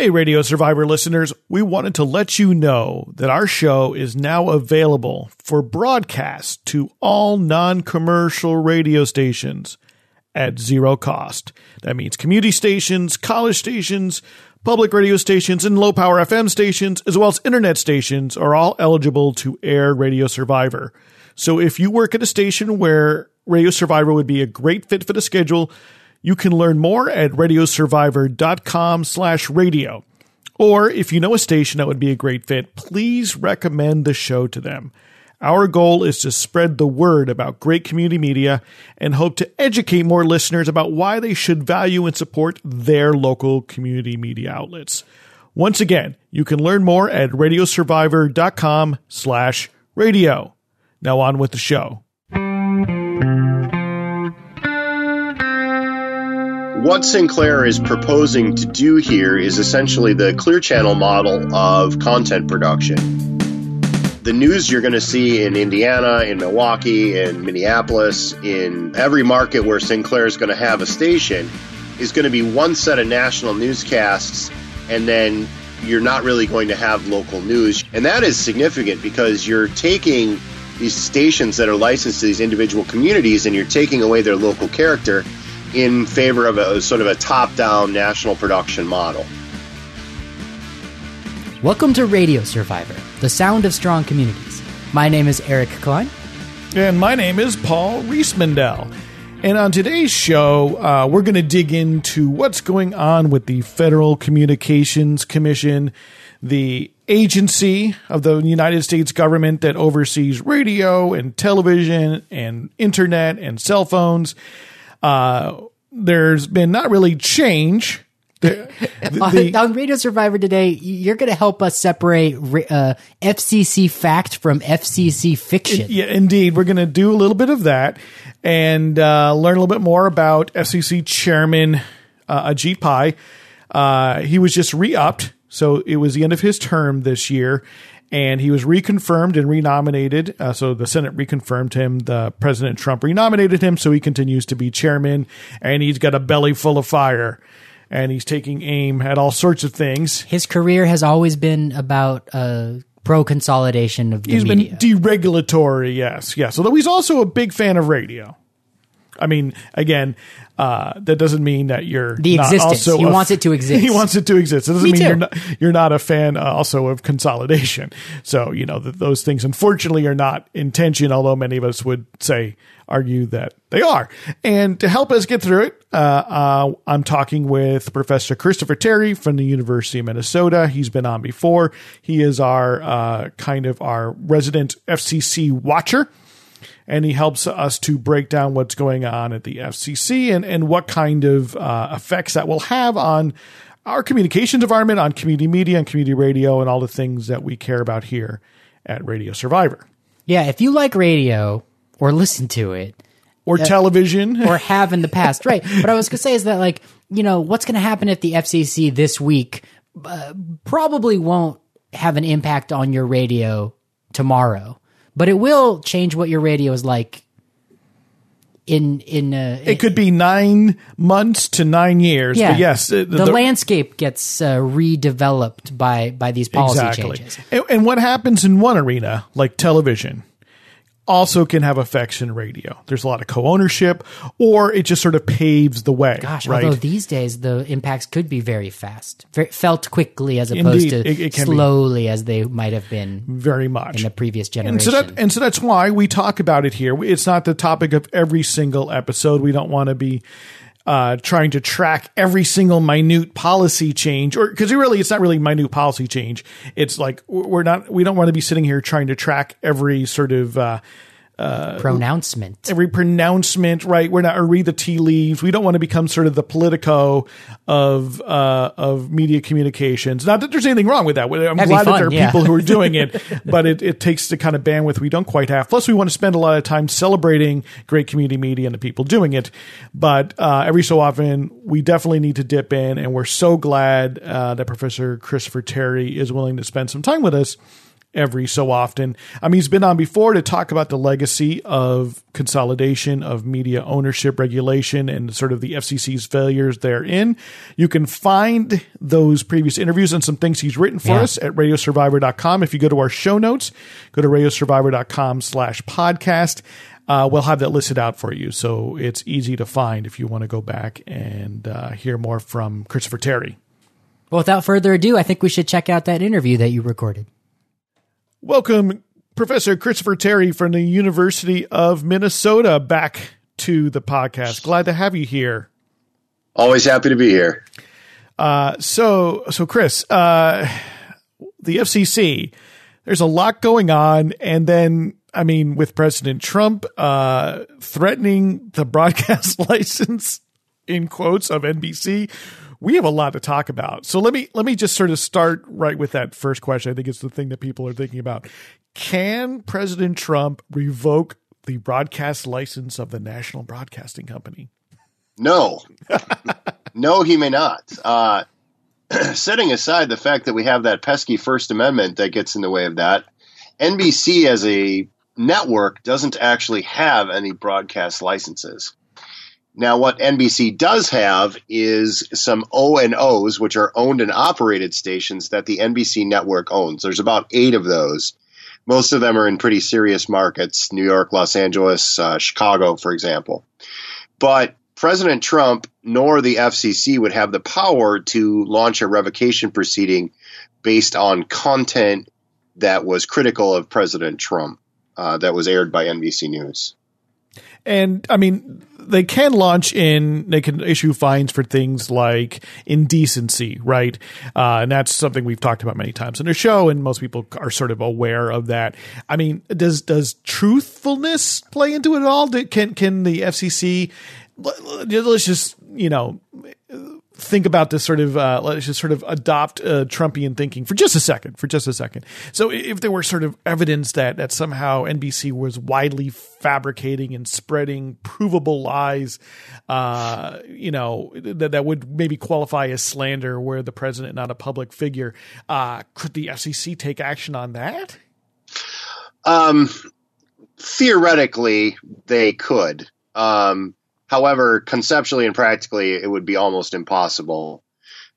Hey, Radio Survivor listeners, we wanted to let you know that our show is now available for broadcast to all non commercial radio stations at zero cost. That means community stations, college stations, public radio stations, and low power FM stations, as well as internet stations, are all eligible to air Radio Survivor. So if you work at a station where Radio Survivor would be a great fit for the schedule, you can learn more at radiosurvivor.com slash radio. Or if you know a station that would be a great fit, please recommend the show to them. Our goal is to spread the word about great community media and hope to educate more listeners about why they should value and support their local community media outlets. Once again, you can learn more at radiosurvivor.com slash radio. Now on with the show. What Sinclair is proposing to do here is essentially the clear channel model of content production. The news you're going to see in Indiana, in Milwaukee, in Minneapolis, in every market where Sinclair is going to have a station is going to be one set of national newscasts, and then you're not really going to have local news. And that is significant because you're taking these stations that are licensed to these individual communities and you're taking away their local character in favor of a sort of a top down national production model. Welcome to Radio Survivor, the sound of strong communities. My name is Eric Klein. And my name is Paul Riismandel. And on today's show, uh, we're going to dig into what's going on with the Federal Communications Commission, the agency of the United States government that oversees radio and television and internet and cell phones. Uh, there's been not really change. The, the, on, Radio Survivor today, you're going to help us separate uh, FCC fact from FCC fiction. Yeah, indeed. We're going to do a little bit of that and uh, learn a little bit more about FCC Chairman uh, Ajit Pai. Uh, he was just re upped, so it was the end of his term this year and he was reconfirmed and renominated. Uh, so the Senate reconfirmed him. The President Trump renominated him, so he continues to be chairman, and he's got a belly full of fire. And he's taking aim at all sorts of things. His career has always been about uh, pro consolidation of the He's media. been deregulatory, yes, yes. Although he's also a big fan of radio. I mean, again, uh, that doesn't mean that you're the existence. he wants it to exist. He wants it to exist. It doesn't Me mean too. you're not you're not a fan uh, also of consolidation. So you know that those things unfortunately are not intention. Although many of us would say argue that they are. And to help us get through it, uh, uh, I'm talking with Professor Christopher Terry from the University of Minnesota. He's been on before. He is our uh, kind of our resident FCC watcher and he helps us to break down what's going on at the FCC and, and what kind of uh, effects that will have on our communications environment, on community media and community radio, and all the things that we care about here at Radio Survivor. Yeah, if you like radio or listen to it, or television, or have in the past, right? What I was going to say is that, like, you know, what's going to happen at the FCC this week uh, probably won't have an impact on your radio tomorrow but it will change what your radio is like in in uh, it could be nine months to nine years yeah. but yes the, the, the landscape gets uh, redeveloped by by these policy exactly. changes and, and what happens in one arena like television also can have effects in radio. There's a lot of co-ownership, or it just sort of paves the way. Gosh, right? although these days the impacts could be very fast, very, felt quickly as opposed Indeed, to it- it be. slowly as they might have been very much in the previous generation. And so that and so that's why we talk about it here. It's not the topic of every single episode. We don't want to be uh, trying to track every single minute policy change, or because really, it's not really minute policy change. It's like we're not. We don't want to be sitting here trying to track every sort of. Uh, pronouncement. every pronouncement, right? We're not or read the tea leaves. We don't want to become sort of the Politico of uh, of media communications. Not that there's anything wrong with that. I'm That'd glad that there are yeah. people who are doing it, but it, it takes the kind of bandwidth we don't quite have. Plus, we want to spend a lot of time celebrating great community media and the people doing it. But uh, every so often, we definitely need to dip in, and we're so glad uh, that Professor Christopher Terry is willing to spend some time with us every so often. I mean, he's been on before to talk about the legacy of consolidation of media ownership regulation and sort of the FCC's failures therein. You can find those previous interviews and some things he's written for Yeah. us at radiosurvivor.com. If you go to our show notes, go to radiosurvivor.com slash podcast. Uh, we'll have that listed out for you. So it's easy to find if you want to go back and uh, hear more from Christopher Terry. Well, without further ado, I think we should check out that interview that you recorded. Welcome, Professor Christopher Terry from the University of Minnesota, back to the podcast. Glad to have you here. Always happy to be here. Uh, so, so Chris, uh, the FCC, there's a lot going on, and then I mean, with President Trump uh, threatening the broadcast license in quotes of NBC, we have a lot to talk about. So let me let me just sort of start right with that first question. I think it's the thing that people are thinking about. Can President Trump revoke the broadcast license of the National Broadcasting Company? No, no, he may not. Uh, setting aside the fact that we have that pesky First Amendment that gets in the way of that, NBC as a network doesn't actually have any broadcast licenses. Now, what NBC does have is some O and O's, which are owned and operated stations that the NBC network owns. There's about eight of those. Most of them are in pretty serious markets: New York, Los Angeles, uh, Chicago, for example. But President Trump nor the FCC would have the power to launch a revocation proceeding based on content that was critical of President Trump uh, that was aired by NBC News. And I mean, they can launch in, they can issue fines for things like indecency, right? Uh, and that's something we've talked about many times in the show, and most people are sort of aware of that. I mean, does does truthfulness play into it at all? Can can the FCC? Let's just you know think about this sort of uh, let's just sort of adopt uh, Trumpian thinking for just a second, for just a second. So if there were sort of evidence that that somehow NBC was widely fabricating and spreading provable lies, uh, you know that that would maybe qualify as slander, where the president not a public figure, uh, could the FCC take action on that? Um, theoretically, they could. Um, however, conceptually and practically, it would be almost impossible.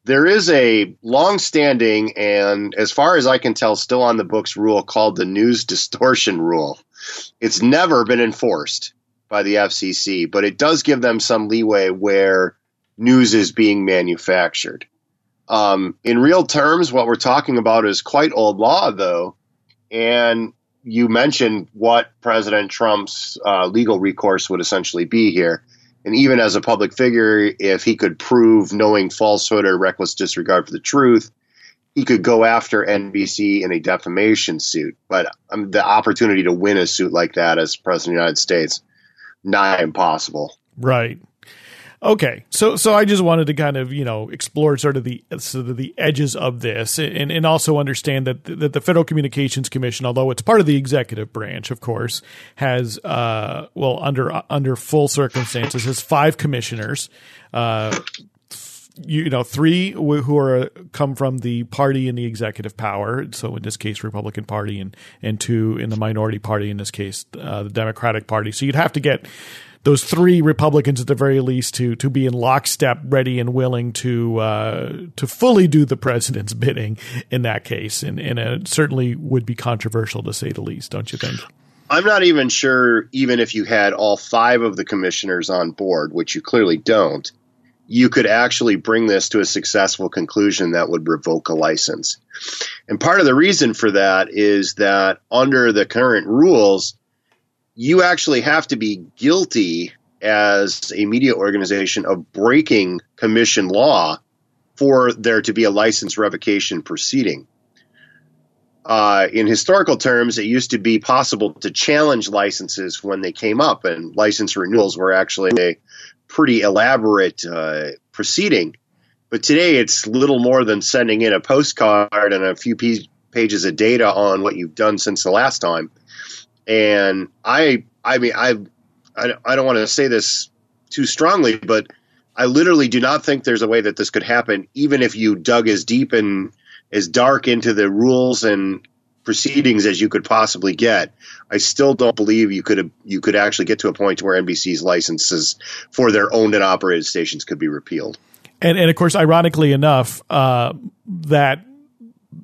There is a long-standing and, as far as I can tell, still on the books rule called the news distortion rule. It's never been enforced by the FCC, but it does give them some leeway where news is being manufactured. Um, in real terms, what we're talking about is quite old law, though, and you mentioned what President Trump's uh, legal recourse would essentially be here. And even as a public figure, if he could prove knowing falsehood or reckless disregard for the truth, he could go after NBC in a defamation suit. But um, the opportunity to win a suit like that as president of the United States, nigh impossible. Right. Okay, so so I just wanted to kind of you know explore sort of the sort of the edges of this, and and also understand that that the Federal Communications Commission, although it's part of the executive branch, of course, has uh well under under full circumstances has five commissioners, uh you know three who are come from the party in the executive power so in this case republican party and and two in the minority party in this case uh, the democratic party. So you'd have to get those three republicans at the very least to to be in lockstep ready and willing to uh, to fully do the president's bidding in that case and and it certainly would be controversial to say the least don't you think I'm not even sure, even if you had all five of the commissioners on board, which you clearly don't, you could actually bring this to a successful conclusion that would revoke a license. And part of the reason for that is that under the current rules, you actually have to be guilty as a media organization of breaking commission law for there to be a license revocation proceeding. Uh, in historical terms, it used to be possible to challenge licenses when they came up, and license renewals were actually a pretty elaborate uh, proceeding. But today, it's little more than sending in a postcard and a few pages of data on what you've done since the last time. And I, I mean, I, I, I don't want to say this too strongly, but I literally do not think there's a way that this could happen, even if you dug as deep and as dark into the rules and proceedings as you could possibly get, I still don't believe you could you could actually get to a point where NBC's licenses for their owned and operated stations could be repealed. And and of course, ironically enough, uh, that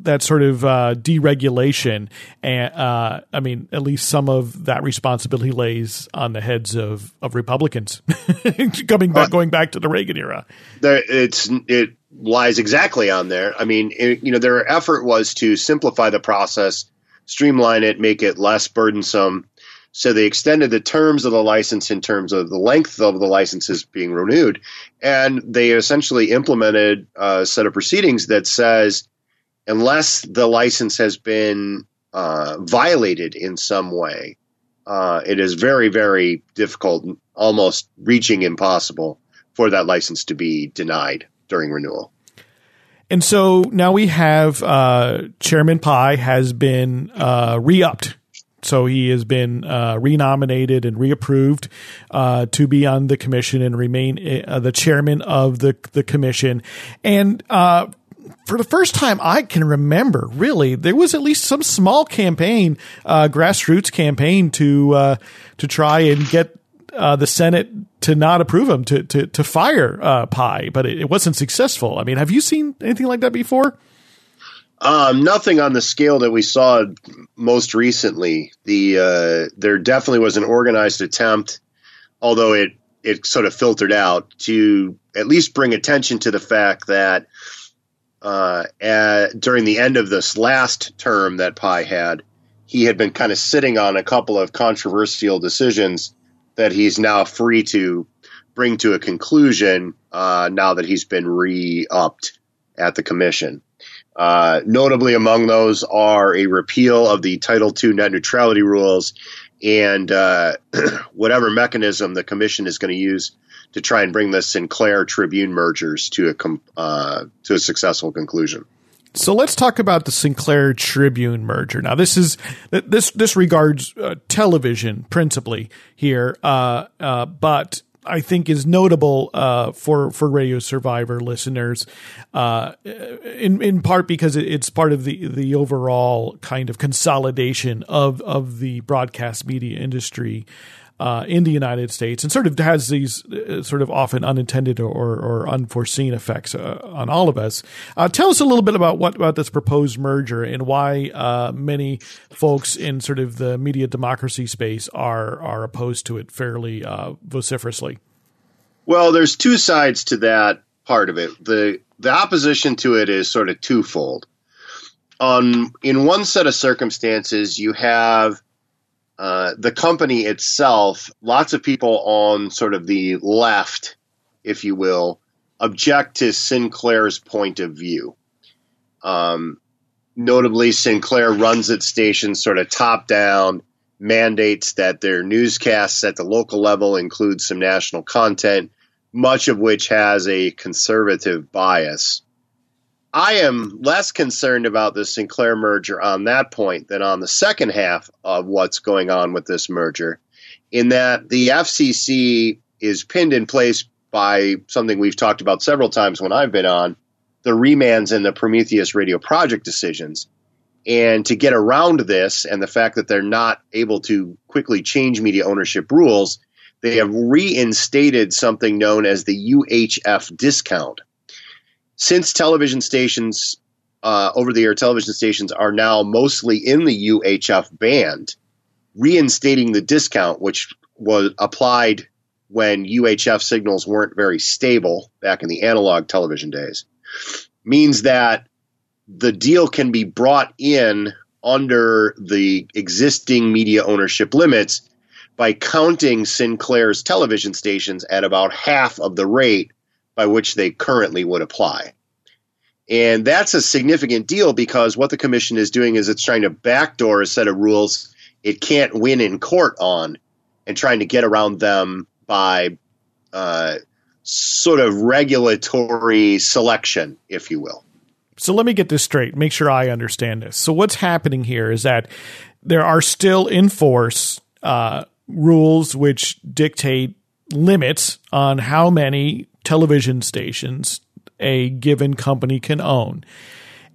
that sort of uh, deregulation, and uh, I mean, at least some of that responsibility lays on the heads of of Republicans, coming back, uh, going back to the Reagan era. There, it's it lies exactly on there. I mean, it, you know, their effort was to simplify the process, streamline it, make it less burdensome. So they extended the terms of the license in terms of the length of the licenses being renewed, and they essentially implemented a set of proceedings that says unless the license has been uh, violated in some way, uh, it is very, very difficult, almost reaching impossible, for that license to be denied during renewal. And so now we have uh, Chairman Pai has been uh, re-upped. So he has been uh, renominated and reapproved uh, to be on the commission and remain the chairman of the the commission. And for the first time I can remember, really, there was at least some small campaign, uh, grassroots campaign to uh, to try and get uh, the Senate to not approve him to to to fire uh, Pai, but it, it, wasn't successful. I mean, have you seen anything like that before? Um, nothing on the scale that we saw most recently. The uh, there definitely was an organized attempt, although it it sort of filtered out to at least bring attention to the fact that uh, at, during the end of this last term that Pai had, he had been kind of sitting on a couple of controversial decisions that he's now free to bring to a conclusion uh, now that he's been re upped at the commission. Uh, notably, among those are a repeal of the Title II net neutrality rules and uh, whatever mechanism the commission is going to use to try and bring the Sinclair Tribune mergers to a uh, to a successful conclusion. So let's talk about the Sinclair Tribune merger. Now, this is this this regards uh, television principally here, uh, uh, but I think is notable uh, for for Radio Survivor listeners, uh, in in part because it's part of the the overall kind of consolidation of of the broadcast media industry uh, in the United States and sort of has these uh, sort of often unintended or, or unforeseen effects uh, on all of us. Uh, tell us a little bit about what about this proposed merger and why uh, many folks in sort of the media democracy space are are opposed to it fairly uh, vociferously. Well, there's two sides to that part of it. the The opposition to it is sort of twofold. On in one set of circumstances, you have uh, the company itself, lots of people on sort of the left, if you will, object to Sinclair's point of view. Um, notably, Sinclair runs its stations sort of top down, mandates that their newscasts at the local level include some national content, much of which has a conservative bias. I am less concerned about the Sinclair merger on that point than on the second half of what's going on with this merger, in that the FCC is pinned in place by something we've talked about several times when I've been on the remands and the Prometheus radio project decisions. And to get around this and the fact that they're not able to quickly change media ownership rules, they have reinstated something known as the UHF discount since television stations, uh, over the air television stations, are now mostly in the UHF band, reinstating the discount, which was applied when UHF signals weren't very stable back in the analog television days, means that the deal can be brought in under the existing media ownership limits by counting Sinclair's television stations at about half of the rate by which they currently would apply. And that's a significant deal because what the commission is doing is it's trying to backdoor a set of rules it can't win in court on and trying to get around them by uh, sort of regulatory selection, if you will. So let me get this straight, make sure I understand this. So, what's happening here is that there are still in force uh, rules which dictate limits on how many television stations a given company can own.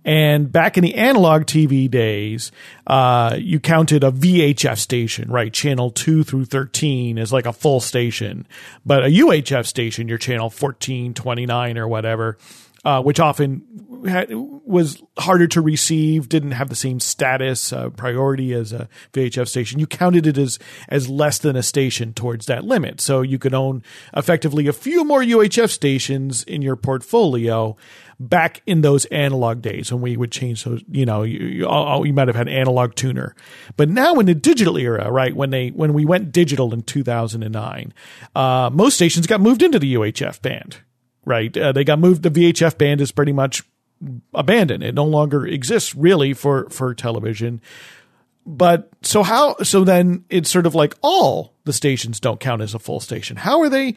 And back in the analog TV days, uh, you counted a VHF station, right? Channel 2 through 13 is like a full station. But a UHF station, your channel 14, 29 or whatever, uh, which often had, was harder to receive, didn't have the same status uh, priority as a VHF station. You counted it as as less than a station towards that limit, so you could own effectively a few more UHF stations in your portfolio. Back in those analog days when we would change those, you know, you, you, you might have had analog tuner, but now in the digital era, right when they when we went digital in 2009, uh, most stations got moved into the UHF band right? Uh, they got moved. The VHF band is pretty much abandoned. It no longer exists really for for television. But so how? So then it's sort of like all the stations don't count as a full station. How are they?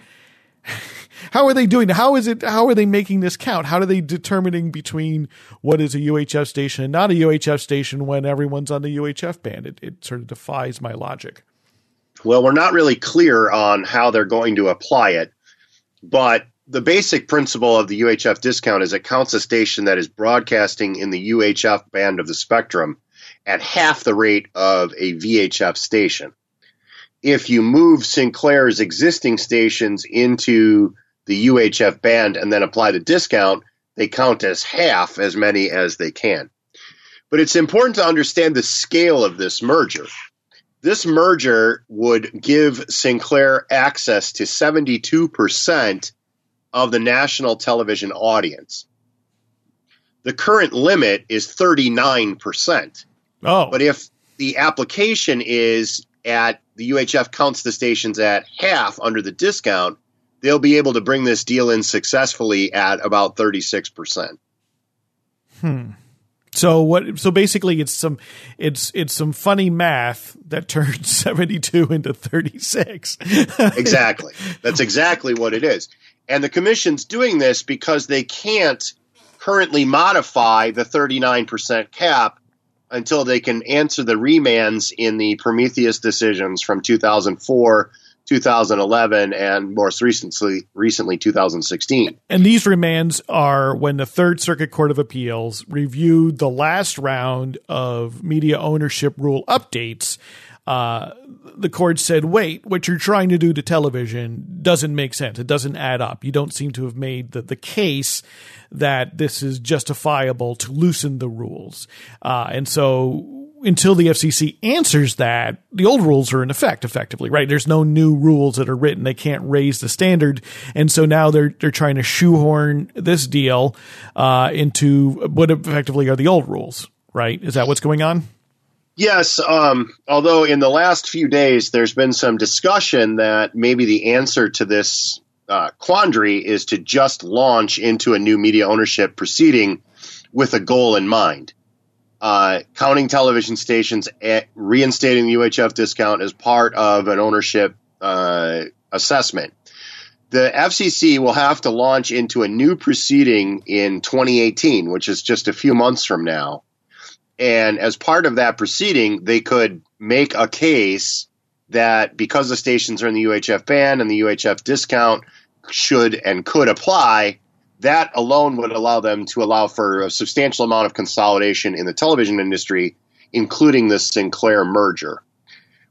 How are they doing? How is it? How are they making this count? How are they determining between what is a UHF station and not a UHF station when everyone's on the UHF band? It, it sort of defies my logic. Well, we're not really clear on how they're going to apply it, but the basic principle of the UHF discount is it counts a station that is broadcasting in the UHF band of the spectrum at half the rate of a VHF station. If you move Sinclair's existing stations into the UHF band and then apply the discount, they count as half as many as they can. But it's important to understand the scale of this merger. This merger would give Sinclair access to 72% of the national television audience. The current limit is 39%. Oh. But if the application is at the UHF counts the stations at half under the discount, they'll be able to bring this deal in successfully at about 36%. Hmm. So what so basically it's some it's it's some funny math that turns 72 into 36. exactly. That's exactly what it is. And the commission's doing this because they can't currently modify the 39% cap until they can answer the remands in the Prometheus decisions from 2004, 2011, and most recently, recently 2016. And these remands are when the Third Circuit Court of Appeals reviewed the last round of media ownership rule updates uh, the court said, wait, what you're trying to do to television doesn't make sense. It doesn't add up. You don't seem to have made the, the case that this is justifiable to loosen the rules. Uh, and so until the FCC answers that, the old rules are in effect, effectively, right? There's no new rules that are written. They can't raise the standard. And so now they're, they're trying to shoehorn this deal, uh, into what effectively are the old rules, right? Is that what's going on? Yes, um, although in the last few days there's been some discussion that maybe the answer to this uh, quandary is to just launch into a new media ownership proceeding with a goal in mind. Uh, counting television stations, at reinstating the UHF discount as part of an ownership uh, assessment. The FCC will have to launch into a new proceeding in 2018, which is just a few months from now and as part of that proceeding, they could make a case that because the stations are in the UHF ban and the UHF discount should and could apply, that alone would allow them to allow for a substantial amount of consolidation in the television industry, including the Sinclair merger.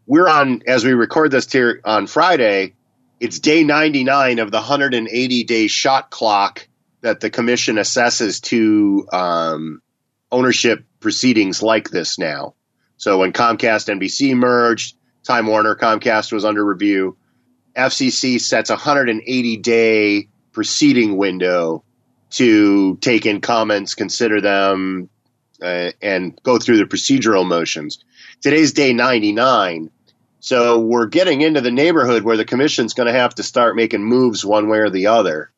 We're on, as we record this here on Friday, it's day 99 of the 180 day shot clock that the commission assesses to um, ownership proceedings like this now. So when Comcast NBC merged, Time Warner Comcast was under review. FCC sets a 180 day proceeding window to take in comments, consider them, uh, and go through the procedural motions. Today's day 99. So we're getting into the neighborhood where the commission's going to have to start making moves one way or the other.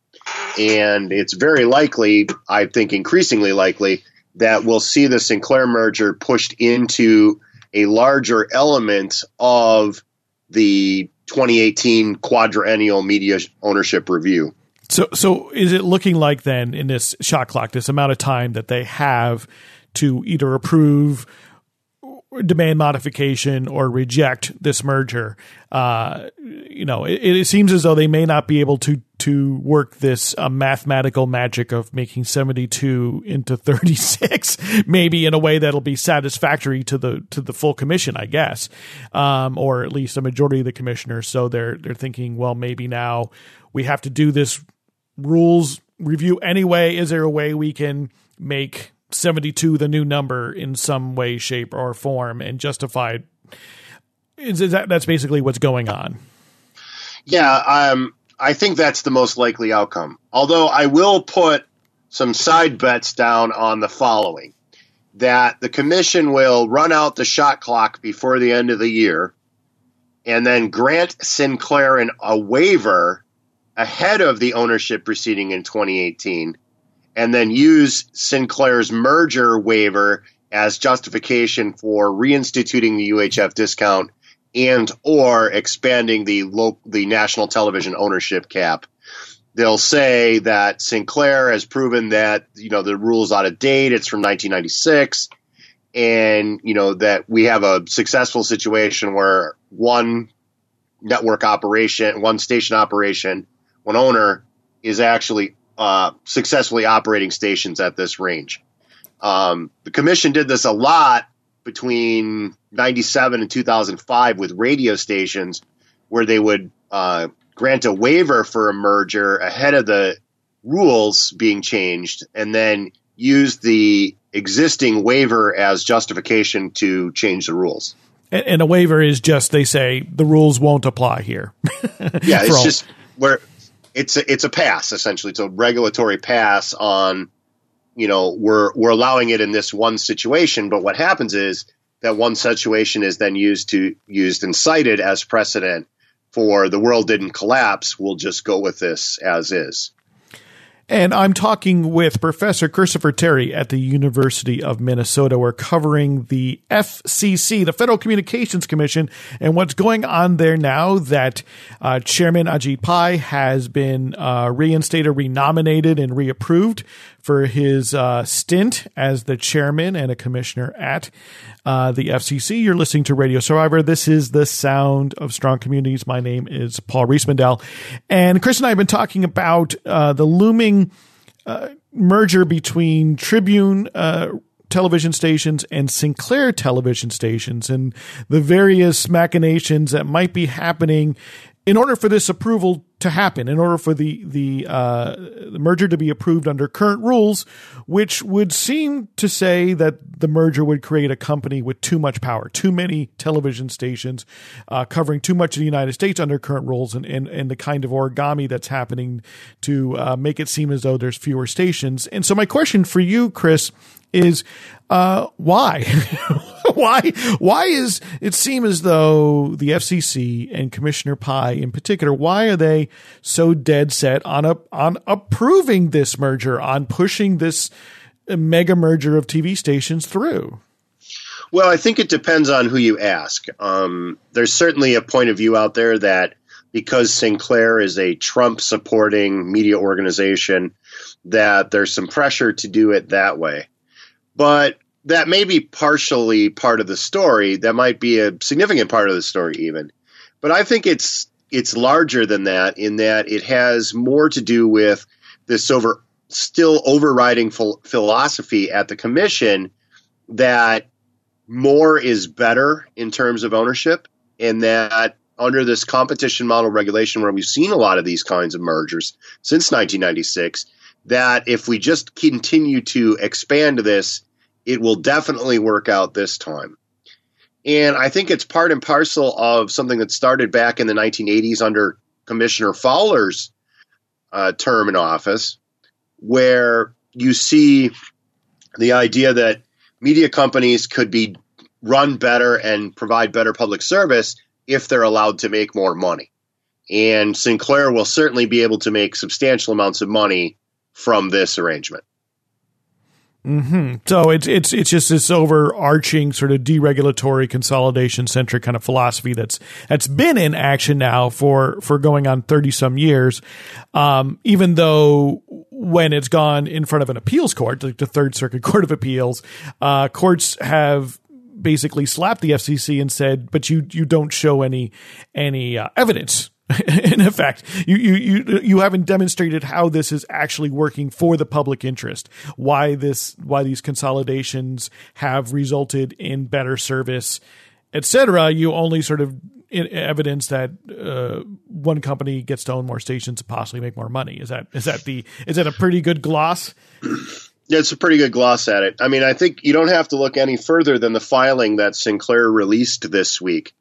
And it's very likely, I think increasingly likely, that we'll see the Sinclair merger pushed into a larger element of the 2018 quadrennial media ownership review. So, so is it looking like then in this shot clock, this amount of time that they have to either approve demand modification or reject this merger. Uh, you know, it, it, seems as though they may not be able to to work this uh, mathematical magic of making 72 into 36 maybe in a way that'll be satisfactory to the to the full commission I guess. Um, or at least a majority of the commissioners. So they're they're thinking well maybe now we have to do this rules review anyway. Is there a way we can make 72 the new number in some way shape or form and justify is that that's basically what's going on yeah um I think that's the most likely outcome. Although I will put some side bets down on the following that the commission will run out the shot clock before the end of the year and then grant Sinclair an, a waiver ahead of the ownership proceeding in 2018 and then use Sinclair's merger waiver as justification for reinstituting the UHF discount and or expanding the local, the national television ownership cap. They'll say that Sinclair has proven that you know the rule is out of date. It's from 1996, and you know that we have a successful situation where one network operation, one station operation, one owner is actually uh, successfully operating stations at this range. Um, the commission did this a lot between 97 and 2005 with radio stations where they would uh, grant a waiver for a merger ahead of the rules being changed and then use the existing waiver as justification to change the rules. And, a waiver is just they say the rules won't apply here. yeah, it's just where it's a, it's a pass essentially. It's a regulatory pass on you know we're we're allowing it in this one situation but what happens is that one situation is then used to used and cited as precedent for the world didn't collapse we'll just go with this as is and I'm talking with Professor Christopher Terry at the University of Minnesota. We're covering the FCC, the Federal Communications Commission, and what's going on there now that uh, Chairman Ajit Pai has been uh, reinstated, renominated, and reapproved for his uh, stint as the chairman and a commissioner at uh, the FCC. You're listening to Radio Survivor. This is the sound of strong communities. My name is Paul Riismandel. And Chris and I have been talking about uh, the looming uh, merger between Tribune uh, television stations and Sinclair television stations and the various machinations that might be happening in order for this approval to happen, in order for the the, uh, the merger to be approved under current rules, which would seem to say that the merger would create a company with too much power, too many television stations, uh, covering too much of the United States under current rules, and, and, and the kind of origami that's happening to uh, make it seem as though there's fewer stations. And so, my question for you, Chris, is uh, why? why? Why is it seem as though the FCC and Commissioner Pai in particular? Why are they so dead set on a, on approving this merger, on pushing this mega merger of TV stations through? Well, I think it depends on who you ask. Um, there's certainly a point of view out there that because Sinclair is a Trump supporting media organization, that there's some pressure to do it that way. But that may be partially part of the story. That might be a significant part of the story, even. But I think it's it's larger than that in that it has more to do with this over still overriding ph- philosophy at the commission that more is better in terms of ownership, and that under this competition model regulation, where we've seen a lot of these kinds of mergers since 1996, that if we just continue to expand this it will definitely work out this time. And I think it's part and parcel of something that started back in the 1980s under Commissioner Fowler's uh, term in office, where you see the idea that media companies could be run better and provide better public service if they're allowed to make more money. And Sinclair will certainly be able to make substantial amounts of money from this arrangement. Mm-hmm. So it's it's it's just this overarching sort of deregulatory consolidation centric kind of philosophy that's that's been in action now for for going on thirty some years. Um, even though when it's gone in front of an appeals court, like the Third Circuit Court of Appeals, uh, courts have basically slapped the FCC and said, "But you you don't show any any uh, evidence." in effect, you, you you you haven't demonstrated how this is actually working for the public interest. Why this? Why these consolidations have resulted in better service, etc. You only sort of evidence that uh, one company gets to own more stations to possibly make more money. Is that is that the is that a pretty good gloss? Yeah, it's a pretty good gloss at it. I mean, I think you don't have to look any further than the filing that Sinclair released this week.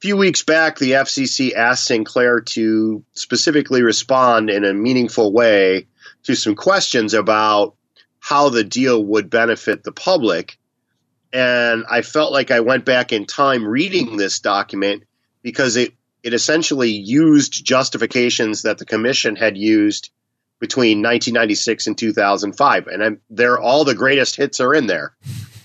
Few weeks back, the FCC asked Sinclair to specifically respond in a meaningful way to some questions about how the deal would benefit the public. And I felt like I went back in time reading this document because it, it essentially used justifications that the commission had used between 1996 and 2005. And I'm, they're all the greatest hits are in there.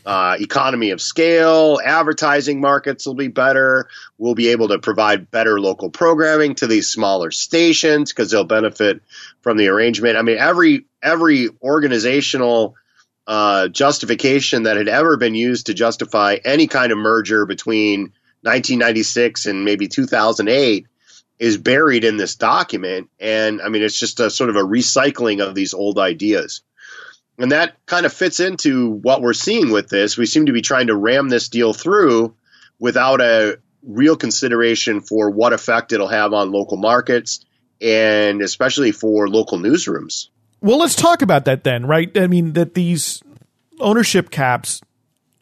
Uh, economy of scale, advertising markets will be better. We'll be able to provide better local programming to these smaller stations because they'll benefit from the arrangement. I mean, every every organizational uh, justification that had ever been used to justify any kind of merger between 1996 and maybe 2008 is buried in this document. And I mean, it's just a sort of a recycling of these old ideas. And that kind of fits into what we're seeing with this. We seem to be trying to ram this deal through without a real consideration for what effect it'll have on local markets and especially for local newsrooms. Well, let's talk about that then, right? I mean, that these ownership caps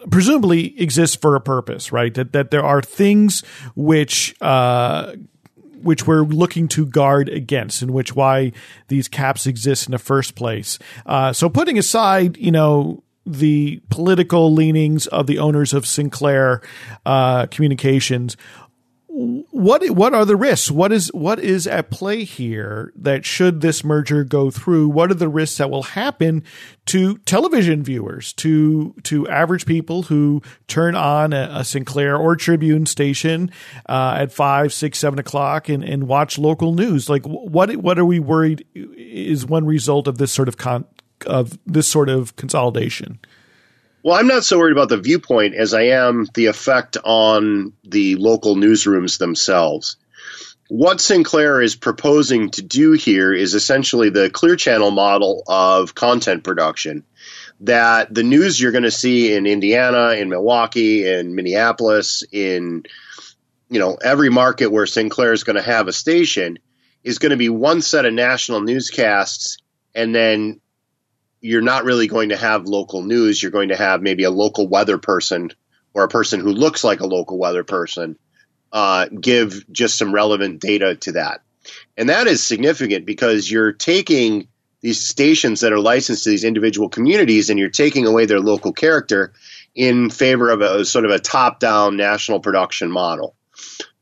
presumably exist for a purpose, right? That that there are things which uh, which we're looking to guard against, and which why these caps exist in the first place. Uh, so, putting aside, you know, the political leanings of the owners of Sinclair uh, Communications, what what are the risks? What is what is at play here that should this merger go through? What are the risks that will happen to television viewers, to to average people who turn on a, a Sinclair or Tribune station uh, at five, six, seven o'clock and, and watch local news? Like what what are we worried is one result of this sort of con- of this sort of consolidation? Well, I'm not so worried about the viewpoint as I am the effect on the local newsrooms themselves. What Sinclair is proposing to do here is essentially the clear channel model of content production. That the news you're going to see in Indiana, in Milwaukee, in Minneapolis, in you know every market where Sinclair is going to have a station is going to be one set of national newscasts and then you're not really going to have local news. You're going to have maybe a local weather person or a person who looks like a local weather person uh, give just some relevant data to that. And that is significant because you're taking these stations that are licensed to these individual communities and you're taking away their local character in favor of a sort of a top down national production model.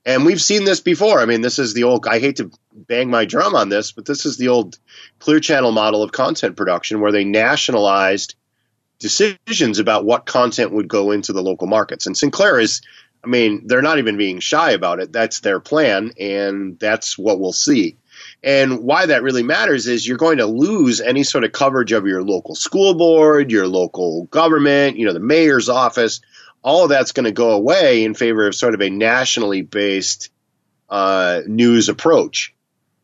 And we've seen this before. I mean, this is the old, I hate to bang my drum on this, but this is the old clear channel model of content production where they nationalized decisions about what content would go into the local markets. And Sinclair is, I mean, they're not even being shy about it. That's their plan, and that's what we'll see. And why that really matters is you're going to lose any sort of coverage of your local school board, your local government, you know, the mayor's office. All of that's going to go away in favor of sort of a nationally based uh, news approach.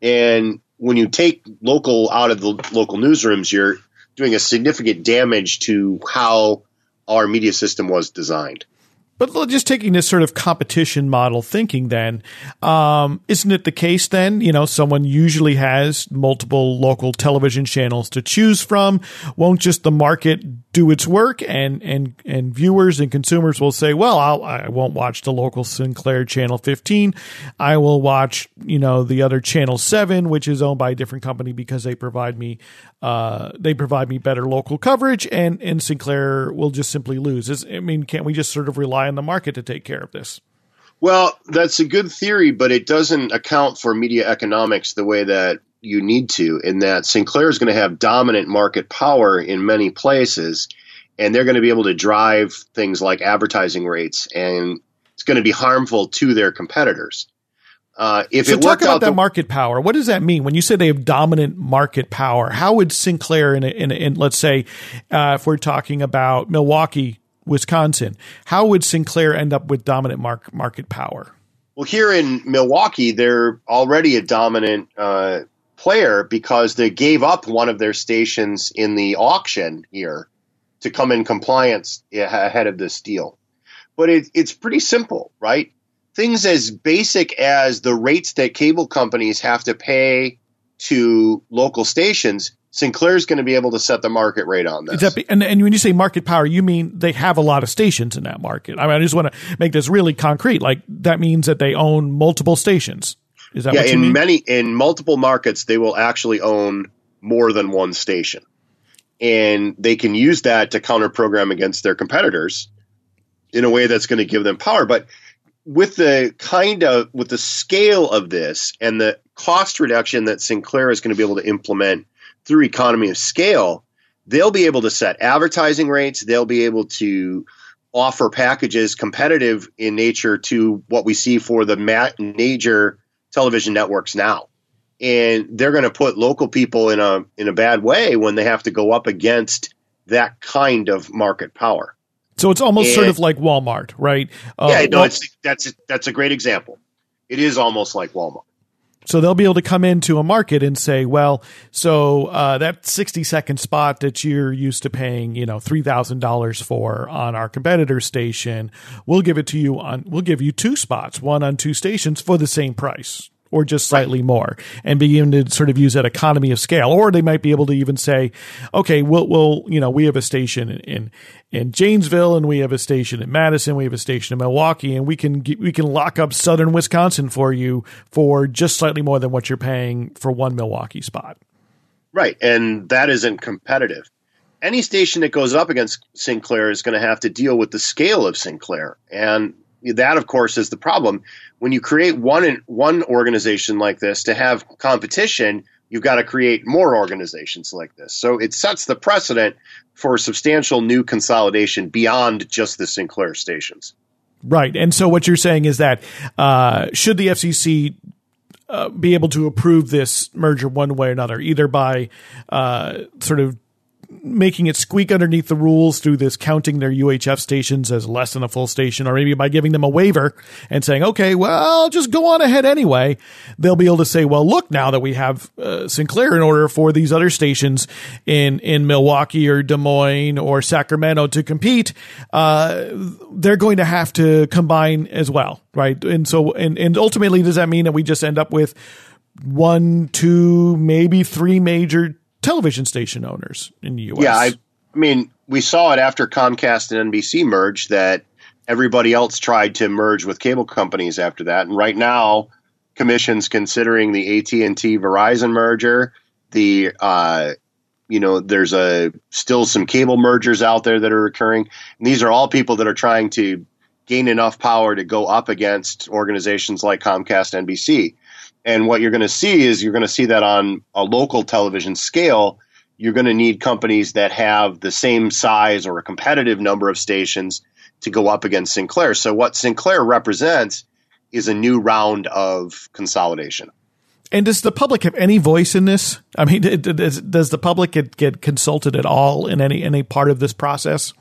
And when you take local out of the local newsrooms, you're doing a significant damage to how our media system was designed. But just taking this sort of competition model thinking, then, um, isn't it the case then? You know, someone usually has multiple local television channels to choose from. Won't just the market do its work and, and, and viewers and consumers will say, well, I'll, I won't watch the local Sinclair channel 15. I will watch, you know, the other channel seven, which is owned by a different company because they provide me, uh, they provide me better local coverage and, and Sinclair will just simply lose. I mean, can't we just sort of rely on the market to take care of this? Well, that's a good theory, but it doesn't account for media economics the way that you need to, in that Sinclair is going to have dominant market power in many places, and they're going to be able to drive things like advertising rates, and it's going to be harmful to their competitors. Uh, if so, talk about that the, market power. What does that mean when you say they have dominant market power? How would Sinclair, in, a, in, a, in let's say, uh, if we're talking about Milwaukee Wisconsin. How would Sinclair end up with dominant mark, market power? Well, here in Milwaukee, they're already a dominant uh, player because they gave up one of their stations in the auction here to come in compliance ahead of this deal. But it, it's pretty simple, right? Things as basic as the rates that cable companies have to pay to local stations Sinclair's going to be able to set the market rate on this. Be, and, and when you say market power, you mean they have a lot of stations in that market. I mean, I just want to make this really concrete. Like that means that they own multiple stations. Is that yeah? in mean? many in multiple markets, they will actually own more than one station, and they can use that to counter program against their competitors in a way that's going to give them power. But with the kind of with the scale of this and the cost reduction that Sinclair is going to be able to implement through economy of scale, they'll be able to set advertising rates. They'll be able to offer packages competitive in nature to what we see for the major television networks now. And they're going to put local people in a in a bad way when they have to go up against that kind of market power. So it's almost and, sort of like Walmart, right? Uh, yeah, no, it's that's that's a great example. It is almost like Walmart. So they'll be able to come into a market and say, well, so uh, that 60 second spot that you're used to paying, you know, $3,000 for on our competitor station, we'll give it to you on, we'll give you two spots, one on two stations for the same price or just slightly more and begin to sort of use that economy of scale. Or they might be able to even say, okay, we'll, we'll you know, we have a station in, in Janesville and we have a station in Madison, we have a station in Milwaukee, and we can, we can lock up southern Wisconsin for you for just slightly more than what you're paying for one Milwaukee spot. Right. And that isn't competitive. Any station that goes up against Sinclair is going to have to deal with the scale of Sinclair. And that, of course, is the problem. When you create one one organization like this to have competition, you've got to create more organizations like this. So it sets the precedent for substantial new consolidation beyond just the Sinclair stations. Right, and so what you're saying is that uh, should the FCC uh, be able to approve this merger one way or another, either by uh, sort of making it squeak underneath the rules through this counting their UHF stations as less than a full station, or maybe by giving them a waiver and saying, okay, well, just go on ahead anyway. They'll be able to say, well, look, now that we have uh, Sinclair in order for these other stations in, in Milwaukee or Des Moines or Sacramento to compete, uh, they're going to have to combine as well, right? And so, and, and ultimately, does that mean that we just end up with one, two, maybe three major television station owners in the U.S. Yeah, I, I mean, we saw it after Comcast and NBC merged that everybody else tried to merge with cable companies after that, and right now, commissions considering the AT and T Verizon merger. The uh, you know, there's a still some cable mergers out there that are occurring. And these are all people that are trying to gain enough power to go up against organizations like Comcast, NBC. And what you're going to see is you're going to see that on a local television scale, you're going to need companies that have the same size or a competitive number of stations to go up against Sinclair. So what Sinclair represents is a new round of consolidation. And does the public have any voice in this? I mean, does, does the public get, get consulted at all in any any part of this process?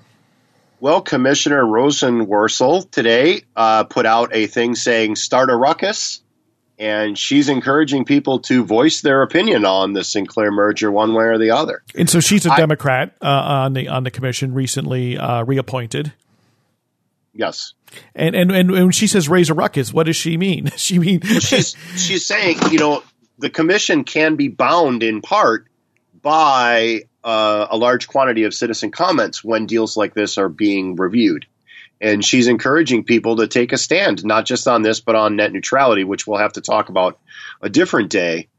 Well, Commissioner Rosenworcel today uh, put out a thing saying "Start a ruckus." And she's encouraging people to voice their opinion on the Sinclair merger one way or the other. And so she's a Democrat uh, on the on the commission, recently uh, reappointed. Yes. And, and and when she says raise a ruckus, what does she mean? she mean she's she's saying you know the commission can be bound in part by uh, a large quantity of citizen comments when deals like this are being reviewed and she's encouraging people to take a stand, not just on this, but on net neutrality, which we'll have to talk about a different day.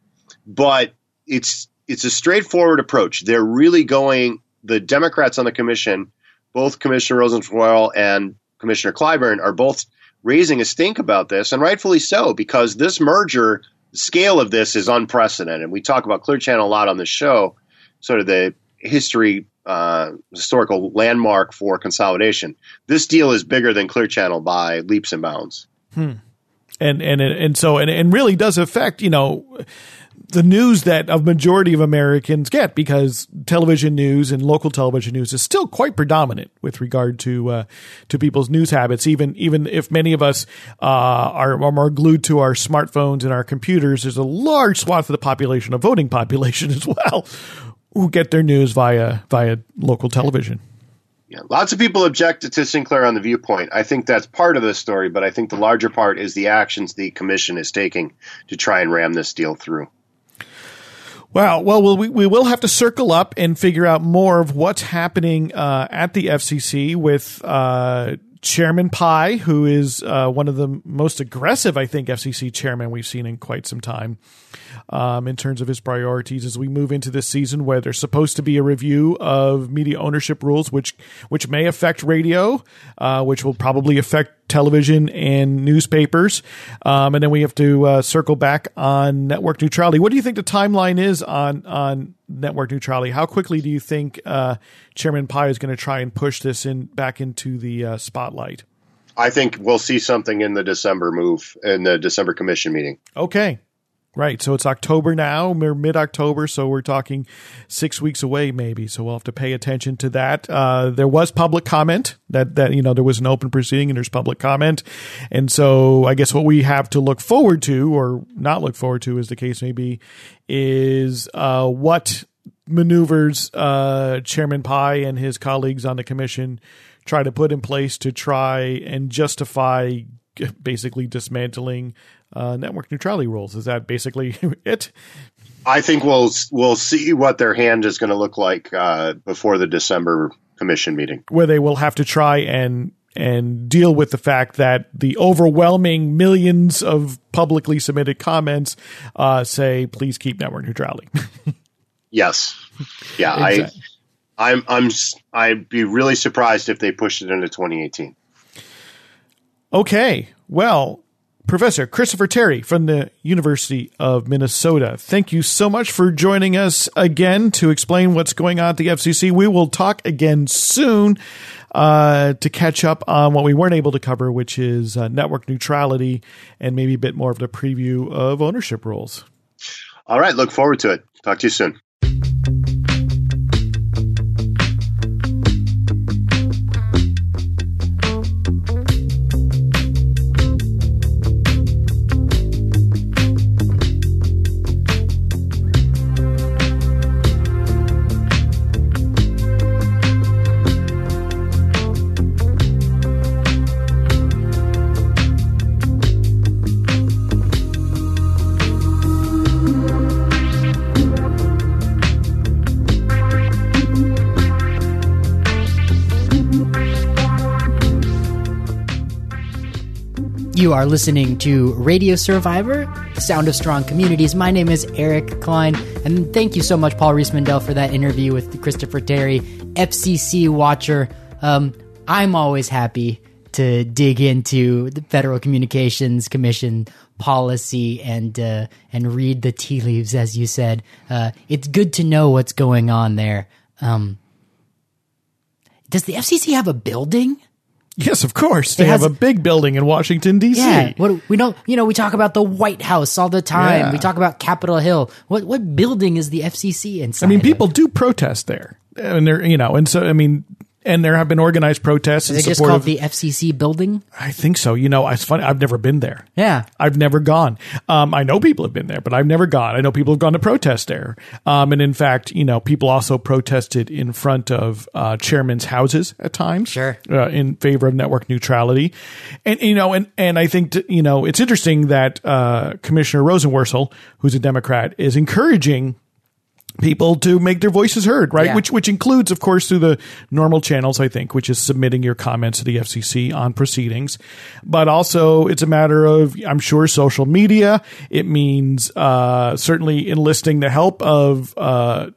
But it's it's a straightforward approach. They're really going. The Democrats on the commission, both Commissioner Rosenworcel and Commissioner Clyburn, are both raising a stink about this, and rightfully so, because this merger, scale of this is unprecedented. We talk about Clear Channel a lot on the show, sort of the history uh, historical landmark for consolidation. This deal is bigger than Clear Channel by leaps and bounds. Hmm. and and and so and and really does affect you know the news that a majority of Americans get because television news and local television news is still quite predominant with regard to uh, to people's news habits. Even even if many of us uh, are, are more glued to our smartphones and our computers, there's a large swath of the population, a voting population as well, who get their news via via local television. Yeah, lots of people objected to Sinclair on the viewpoint. I think that's part of the story, but I think the larger part is the actions the commission is taking to try and ram this deal through. Wow. Well, we, we will have to circle up and figure out more of what's happening uh, at the FCC with uh, Chairman Pai, who is uh, one of the most aggressive, I think, FCC chairman we've seen in quite some time um, in terms of his priorities as we move into this season, where there's supposed to be a review of media ownership rules, which which may affect radio, uh, which will probably affect television and newspapers, um, and then we have to uh, circle back on network neutrality. What do you think the timeline is on on network neutrality? How quickly do you think uh, Chairman Pai is going to try and push this in back into the uh, spotlight? I think we'll see something in the December move in the December commission meeting. Okay. Right. So it's October now, mid October. So we're talking six weeks away, maybe. So we'll have to pay attention to that. Uh, there was public comment that, that, you know, there was an open proceeding and there's public comment. And so I guess what we have to look forward to or not look forward to, as the case may be, is uh, what maneuvers uh, Chairman Pai and his colleagues on the commission try to put in place to try and justify basically dismantling uh, network neutrality rules. Is that basically it? I think we'll we'll see what their hand is going to look like uh, before the December commission meeting, where they will have to try and and deal with the fact that the overwhelming millions of publicly submitted comments uh, say, "Please keep network neutrality." yes, yeah, exactly. I, I'm, I'm, I'd be really surprised if they pushed it into 2018. Okay, well, Professor Christopher Terry from the University of Minnesota. Thank you so much for joining us again to explain what's going on at the FCC. We will talk again soon uh, to catch up on what we weren't able to cover, which is uh, network neutrality and maybe a bit more of the preview of ownership rules. All right. Look forward to it. Talk to you soon. You are listening to Radio Survivor, the sound of strong communities. My name is Eric Klein, and thank you so much, Paul Riismandel, for that interview with Christopher Terry, FCC watcher. Um, I'm always happy to dig into the Federal Communications Commission policy and uh, and read the tea leaves, as you said. Uh, it's good to know what's going on there. Um, does the FCC have a building? Yes, of course. They has, have a big building in Washington D.C. Yeah, what we don't, you know, we talk about the White House all the time. Yeah. We talk about Capitol Hill. What what building is the FCC inside? I mean, people of? do protest there, and they're you know, and so I mean, and there have been organized protests. They just called the FCC building. I think so. You know, it's funny. I've never been there. Yeah, I've never gone. Um, I know people have been there, but I've never gone. I know people have gone to protest there. Um, and in fact, you know, people also protested in front of uh, chairmen's houses at times. Sure, uh, in favor of network neutrality, and you know, and and I think you know, it's interesting that uh, Commissioner Rosenworcel, who's a Democrat, is encouraging people to make their voices heard, right? Yeah. Which which includes, of course, through the normal channels, I think, which is submitting your comments to the FCC on proceedings. But also, it's a matter of, I'm sure, social media. It means uh, certainly enlisting the help of. Uh,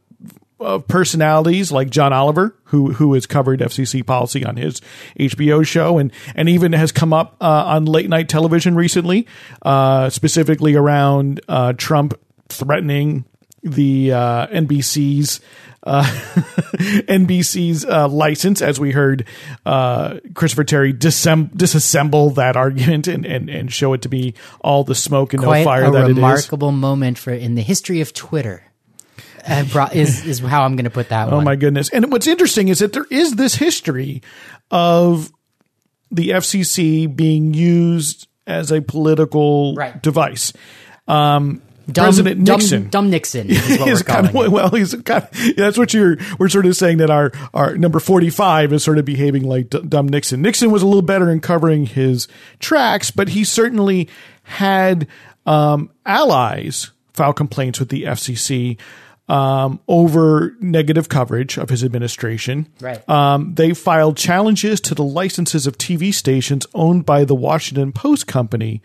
of personalities like John Oliver, who who has covered FCC policy on his HBO show, and and even has come up uh, on late night television recently, uh, specifically around uh, Trump threatening the uh, NBC's uh, NBC's uh, license, as we heard uh, Christopher Terry disem- disassemble that argument and, and, and show it to be all the smoke and Quite no fire a that it is. remarkable moment for in the history of Twitter. Uh, brought, is is how I'm going to put that Oh one. my goodness! And what's interesting is that there is this history of the FCC being used as a political Right. device. Um, Dumb, President Nixon. dumb, Nixon is what we're is kind of well, he's kind of, that's what you're. We're sort of saying that our our number forty five is sort of behaving like D- dumb Nixon. Nixon was a little better in covering his tracks, but he certainly had um, allies file complaints with the FCC um, over negative coverage of his administration. Right. Um, they filed challenges to the licenses of TV stations owned by the Washington Post Company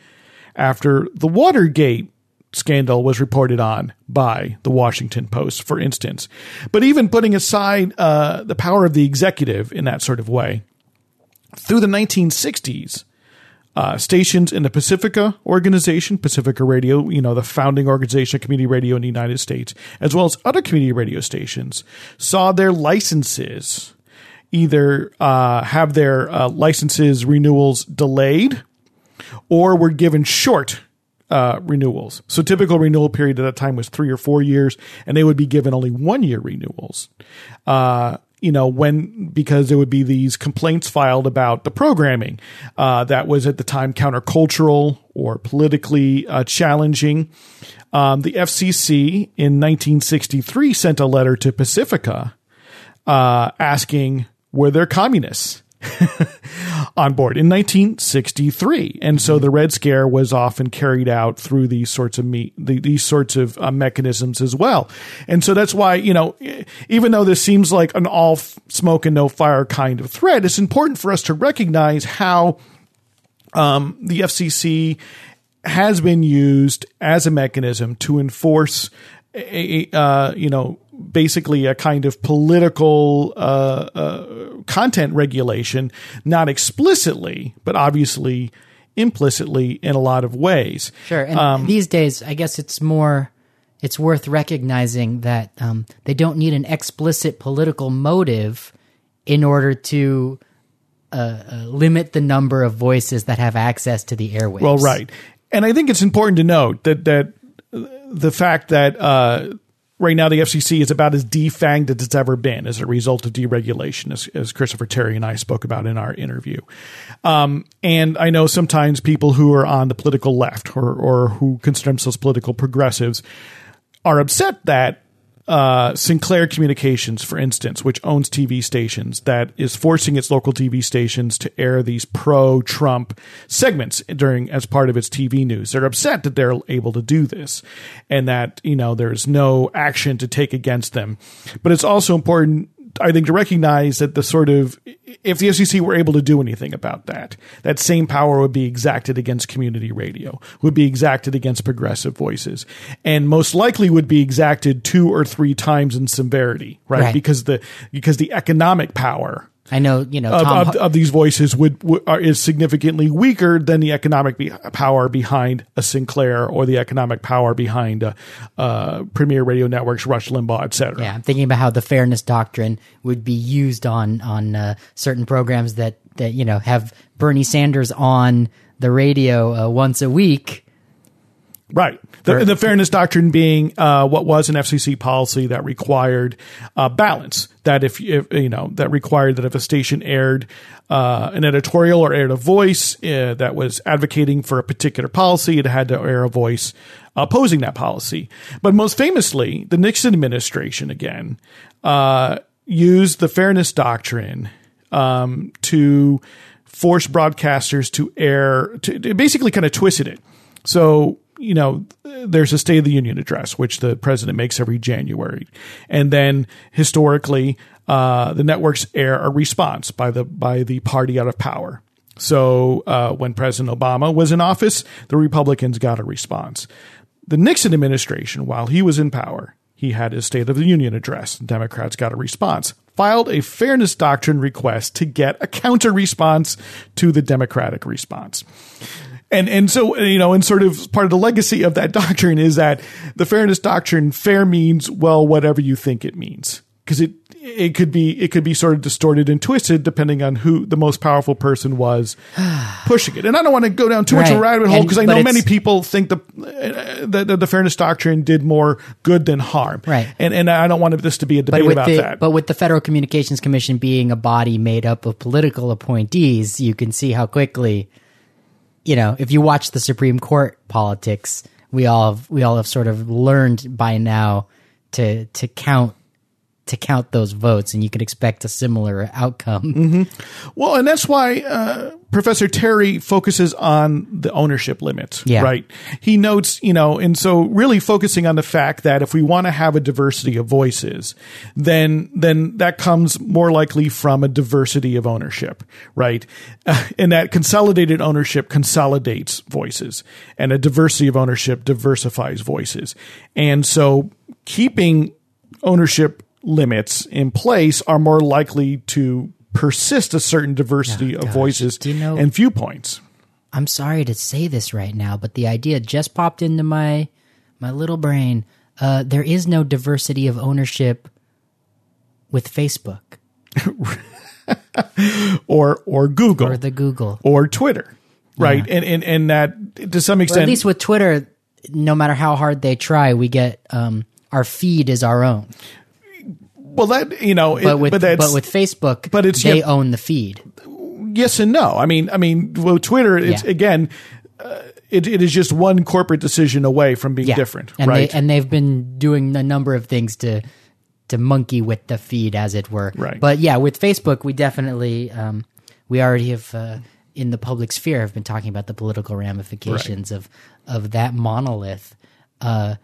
after the Watergate scandal was reported on by the Washington Post, for instance. But even putting aside uh, the power of the executive in that sort of way, through the 1960s, uh, stations in the Pacifica organization, Pacifica Radio, you know, the founding organization of community radio in the United States, as well as other community radio stations, saw their licenses either uh, have their uh, licenses renewals delayed or were given short uh, renewals. So typical renewal period at that time was three or four years, and they would be given only one year renewals. Uh, you know, when because there would be these complaints filed about the programming uh, that was at the time countercultural or politically uh, challenging. Um, the FCC in 1963 sent a letter to Pacifica uh, asking were there communists on board in 1963 and so the red scare was often carried out through these sorts of the, these sorts of uh, mechanisms as well. And so that's why you know even though this seems like an all smoke and no fire kind of threat it's important for us to recognize how um, the FCC has been used as a mechanism to enforce a, a uh, you know basically a kind of political uh, uh, content regulation, not explicitly, but obviously implicitly in a lot of ways. Sure. And Um, these days, I guess it's more, it's worth recognizing that um, they don't need an explicit political motive in order to uh, uh, limit the number of voices that have access to the airwaves. Well, right, and I think it's important to note that that the fact that uh, right now the FCC is about as defanged as it's ever been as a result of deregulation, as, as Christopher Terry and I spoke about in our interview. Um, and I know sometimes people who are on the political left or or who consider themselves political progressives are upset that uh, Sinclair Communications, for instance, which owns TV stations, that is forcing its local TV stations to air these pro-Trump segments during as part of its TV news. They're upset that they're able to do this, and that you know there's no action to take against them. But it's also important I think to recognize that the sort of if the FCC were able to do anything about that, that same power would be exacted against community radio, would be exacted against progressive voices, and most likely would be exacted two or three times in severity, right? Right. Because the because the economic power I know, you know, of, Tom, of, of these voices would, would are, is significantly weaker than the economic be, power behind a Sinclair or the economic power behind a, uh, Premier Radio Networks, Rush Limbaugh, et cetera. yeah, I'm thinking about how the fairness doctrine would be used on on uh, certain programs that that you know have Bernie Sanders on the radio uh, once a week. Right. The, the fairness doctrine being uh, what was an FCC policy that required uh, balance. That if, if you know that required that if a station aired uh, an editorial or aired a voice uh, that was advocating for a particular policy, it had to air a voice opposing that policy. But most famously, the Nixon administration again uh, used the fairness doctrine um, to force broadcasters to air to, to basically kind of twisted it. So you know, there's a State of the Union address, which the president makes every January. And then historically, uh, the networks air a response by the, by the party out of power. So, uh, when President Obama was in office, the Republicans got a response. The Nixon administration, while he was in power, he had his State of the Union address. Democrats got a response. Filed a fairness doctrine request to get a counter response to the Democratic response and and so you know and sort of part of the legacy of that doctrine is that the fairness doctrine fair means well whatever you think it means because it it could be it could be sort of distorted and twisted depending on who the most powerful person was pushing it. And I don't want to go down too much of a rabbit hole because I know many people think the, uh, the the fairness doctrine did more good than harm. Right. And and I don't want this to be a debate about the that. but with the Federal Communications Commission being a body made up of political appointees, you can see how quickly, you know, if you watch the Supreme Court politics, we all have, we all have sort of learned by now to to count to count those votes, and you could expect a similar outcome. Well, and that's why uh, Professor Terry focuses on the ownership limit, Yeah. right? He notes, you know, and so really focusing on the fact that if we want to have a diversity of voices, then then that comes more likely from a diversity of ownership, right? Uh, and that consolidated ownership consolidates voices, and a diversity of ownership diversifies voices, and so keeping ownership limits in place are more likely to persist a certain diversity of gosh. voices you know- and viewpoints. I'm sorry to say this right now, but the idea just popped into my my little brain. Uh, there is no diversity of ownership with Facebook or or Google or or, the Google. Or Twitter, right? And and and that to some Or extent, at least with Twitter, no matter how hard they try, we get um, our feed is our own. Well, that you know, But it- with but but, with Facebook, but it's they yet- own the feed. yes and no. I mean, I mean, well, Twitter, it's Yeah. again, uh, it, it is just one corporate decision away from being Yeah, different, and right? They, and they've been doing a number of things to to monkey with the feed, as it were. Right. But yeah, with Facebook, we definitely um, we already have uh, in the public sphere have been talking about the political ramifications of of that monolith. Uh,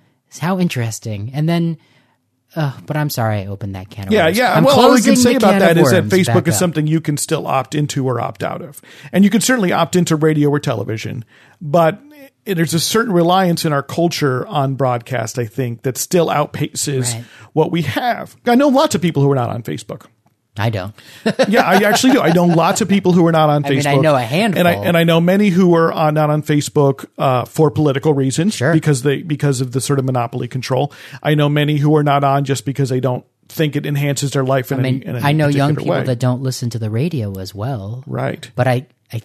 how interesting, and then. Uh, but I'm sorry I opened that can of Yeah, worms. yeah. I'm well, all we can say about that is that of is that worms Facebook is something you can still opt into or opt out of, and you can certainly opt into radio or television. But there's a certain reliance in our culture on broadcast, I think, that still outpaces Right. what we have. I know lots of people who are not on Facebook. I don't. Yeah, I actually do. I know lots of people who are not on I Facebook. mean, I know a handful. and I and I know many who are on, not on Facebook uh, for political reasons, Sure. because they because of the sort of monopoly control. I know many who are not on just because they don't think it enhances their life. In I mean, any, I know young people way. that don't listen to the radio as well. right. But I, I,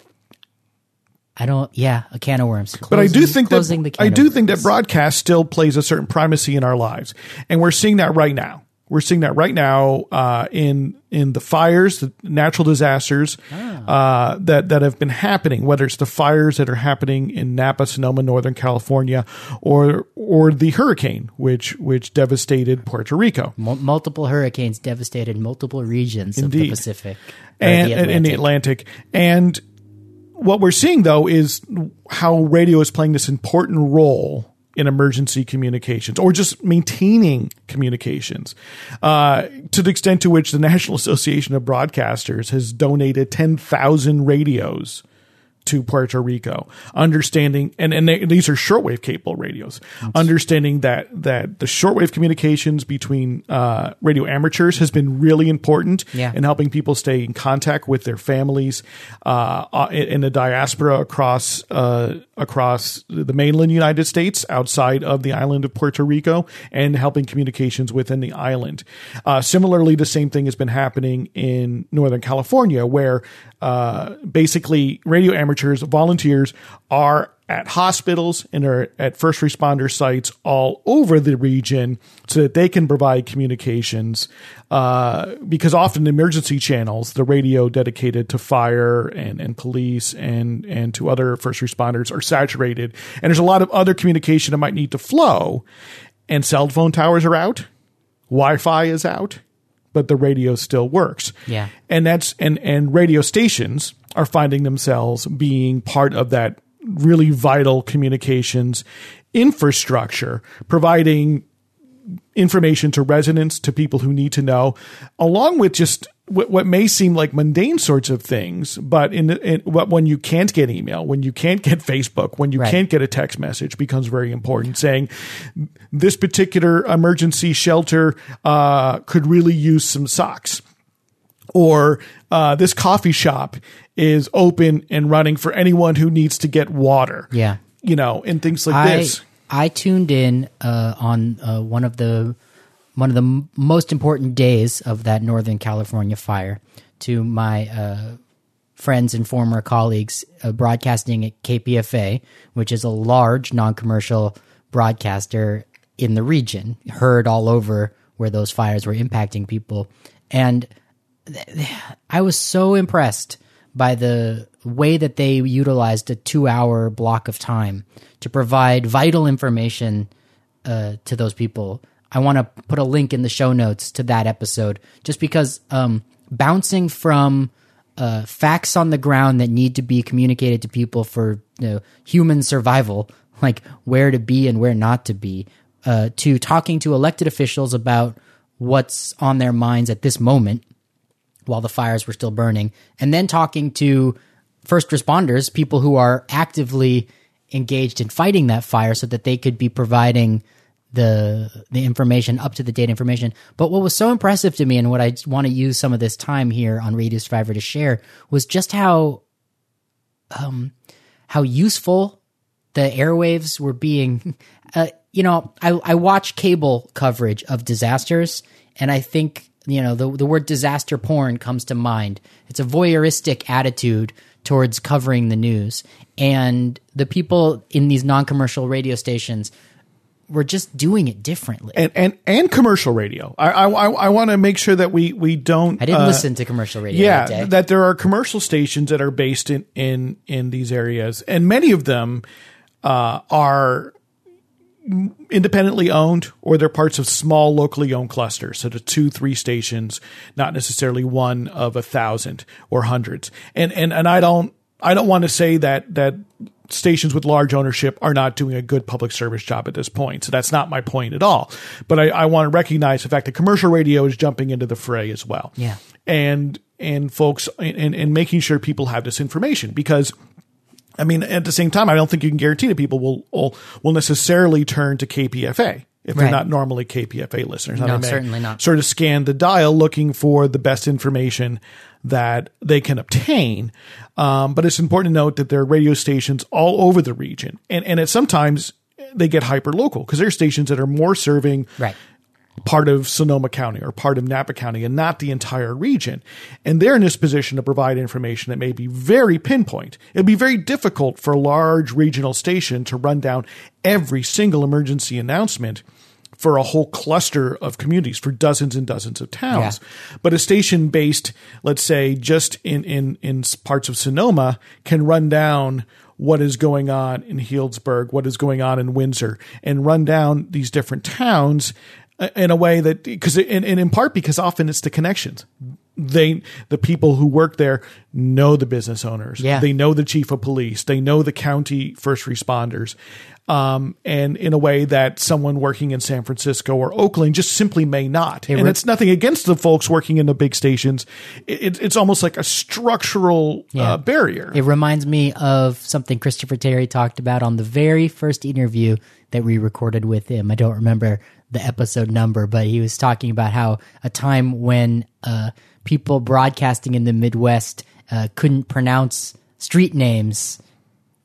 I don't. Yeah, a can of worms. But I do think that I do think that broadcast still plays a certain primacy in our lives, and we're seeing that right now. We're seeing that right now uh, in in the fires, the natural disasters Ah. uh, that that have been happening. Whether it's the fires that are happening in Napa, Sonoma, Northern California, or or the hurricane which which devastated Puerto Rico. Mul- multiple hurricanes devastated multiple regions of the Pacific and, the and in the Atlantic. And what we're seeing though is how radio is playing this important role in emergency communications or just maintaining communications uh, to the extent to which the National Association of Broadcasters has donated 10,000 radios to Puerto Rico, understanding, and, and they, these are shortwave cable radios, understanding that, that the shortwave communications between, uh, radio amateurs has been really important Yeah. in helping people stay in contact with their families, uh, uh, in in the diaspora across, uh, across the mainland United States, outside of the island of Puerto Rico, and helping communications within the island. Uh, similarly, the same thing has been happening in Northern California, where uh, basically radio amateurs, volunteers are at hospitals and are at first responder sites all over the region so that they can provide communications. Uh, because often emergency channels, the radio dedicated to fire and, and police and, and to other first responders are saturated. And there's a lot of other communication that might need to flow. And cell phone towers are out. Wi-Fi is out, but the radio still works. Yeah. And that's and and radio stations are finding themselves being part of that really vital communications infrastructure, providing information to residents, to people who need to know, along with just what, what may seem like mundane sorts of things, but in, in what when you can't get email, when you can't get Facebook, when you Right. can't get a text message, becomes very important. Saying this particular emergency shelter uh, could really use some socks or uh, this coffee shop is open and running for anyone who needs to get water. Yeah. You know, and things like I this. I tuned in uh, on uh, one of the one of the m- most important days of that Northern California fire to my uh, friends and former colleagues uh, broadcasting at KPFA, which is a large non commercial broadcaster in the region, heard all over where those fires were impacting people. And th- I was so impressed by the way that they utilized a two hour block of time to provide vital information uh, to those people. I want to put a link in the show notes to that episode just because um, bouncing from uh, facts on the ground that need to be communicated to people for you know, human survival, like where to be and where not to be, uh, to talking to elected officials about what's on their minds at this moment while the fires were still burning, and then talking to first responders, people who are actively engaged in fighting that fire so that they could be providing the the information up to the date information. But what was so impressive to me and what I want to use some of this time here on Radio Survivor to share was just how um how useful the airwaves were being uh, you know, I I watch cable coverage of disasters and I think you know the the word disaster porn comes to mind. It's a voyeuristic attitude towards covering the news, and the people in these non-commercial radio stations were just doing it differently. and and, and commercial radio. I I, I want to make sure that we we don't. I didn't uh, listen to commercial radio Yeah, that day. that there are commercial stations that are based in in in these areas, and many of them uh, are independently owned or they're parts of small locally owned clusters. So the two three stations not necessarily one of a thousand or hundreds. And and and i don't i don't want to say that that stations with large ownership are not doing a good public service job at this point. So that's not my point at all. But i, I want to recognize the fact that commercial radio is jumping into the fray as well. Yeah. and and folks and and making sure people have this information because I mean, at the same time, I don't think you can guarantee that people will will, will necessarily turn to KPFA if they're not normally KPFA listeners. No, certainly not. Sort of scan the dial looking for the best information that they can obtain. Um, but it's important to note that there are radio stations all over the region, and and it sometimes they get hyper local because there are stations that are more serving right. Part of Sonoma County or part of Napa County and not the entire region. And they're in this position to provide information that may be very pinpoint. It'd be very difficult for a large regional station to run down every single emergency announcement for a whole cluster of communities for dozens and dozens of towns. But a station based, let's say, just in, in, in parts of Sonoma can run down what is going on in Healdsburg, what is going on in Windsor, and run down these different towns in a way that because and, and in part because often it's the connections they the people who work there know the business owners Yeah. they know the chief of police they know the county first responders um, and in a way that someone working in San Francisco or Oakland just simply may not. and re- it's nothing against the folks working in the big stations. It, it- it's almost like a structural Yeah. uh, barrier. It reminds me of something Christopher Terry talked about on the very first interview that we recorded with him. I don't remember the episode number, but he was talking about how a time when uh, people broadcasting in the Midwest uh, couldn't pronounce street names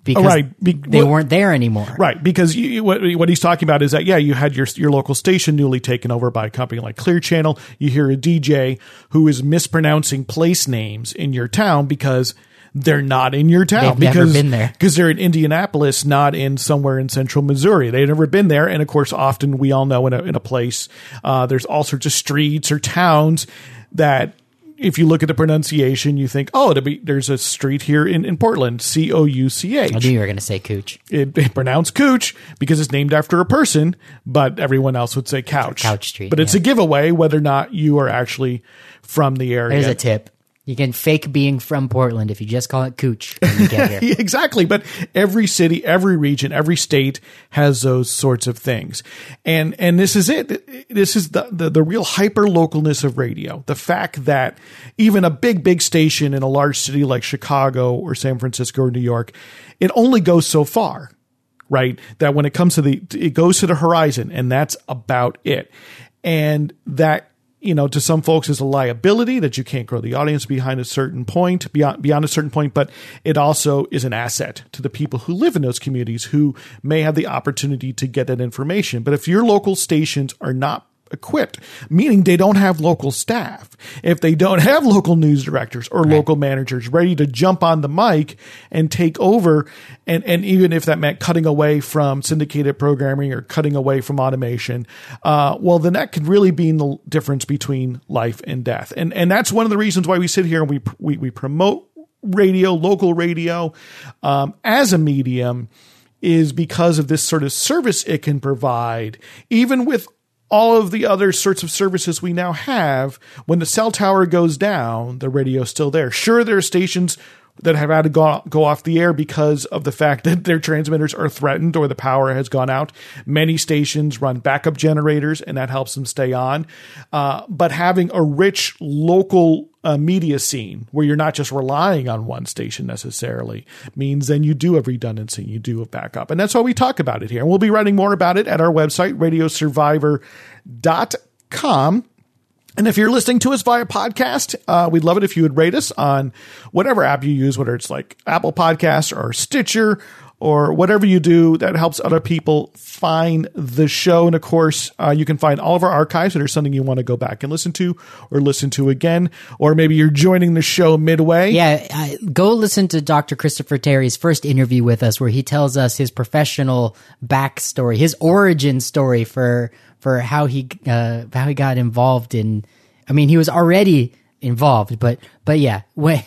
because right. Be- they weren't there anymore. Right, because you, what, what he's talking about is that yeah, you had your your local station newly taken over by a company like Clear Channel. You hear a DJ who is mispronouncing place names in your town because they're not in your town They've never because been there. because they're in Indianapolis, not in somewhere in central Missouri. They've never been there, and of course, often we all know in a in a place uh, there's all sorts of streets or towns that. If you look at the pronunciation, you think, "Oh, be, there's a street here in, in Portland, C O U C H." I knew you were going to say Cooch. it, it pronounced Cooch because it's named after a person, but everyone else would say Couch. Couch Street, But it's yeah. a giveaway whether or not you are actually from the area. There's a tip. You can fake being from Portland if you just call it Cooch when you get here. exactly. But every city, every region, every state has those sorts of things. And, and this is it. This is the, the, the real hyper localness of radio. The fact that even a big, big station in a large city like Chicago or San Francisco or New York, it only goes so far. Right. That when it comes to the, it goes to the horizon and that's about it. And that you know, to some folks is a liability that you can't grow the audience behind a certain point, beyond beyond a certain point, but it also is an asset to the people who live in those communities who may have the opportunity to get that information. But if your local stations are not equipped, meaning they don't have local staff. If they don't have local news directors or local managers ready to jump on the mic and take over, and, and even if that meant cutting away from syndicated programming or cutting away from automation, uh, well, then that could really be the difference between life and death. And, and that's one of the reasons why we sit here and we, we, we promote radio, local radio, um, as a medium is because of this sort of service it can provide, even with all of the other sorts of services we now have. When the cell tower goes down, the radio's still there. Sure, there are stations that have had to go, go off the air because of the fact that their transmitters are threatened or the power has gone out. Many stations run backup generators and that helps them stay on. Uh, but having a rich local uh, media scene where you're not just relying on one station necessarily means then you do have redundancy, you do have backup. And that's why we talk about it here. And we'll be writing more about it at our website, radiosurvivor.com. And if you're listening to us via podcast, uh, we'd love it if you would rate us on whatever app you use, whether it's like Apple Podcasts or Stitcher or whatever you do that helps other people find the show. And of course, uh, you can find all of our archives that are something you want to go back and listen to or listen to again. Or maybe you're joining the show midway. Yeah, uh, go listen to Dr. Christopher Terry's first interview with us where he tells us his professional backstory, his origin story for for how he uh, how he got involved in. I mean, he was already involved, but but yeah, when,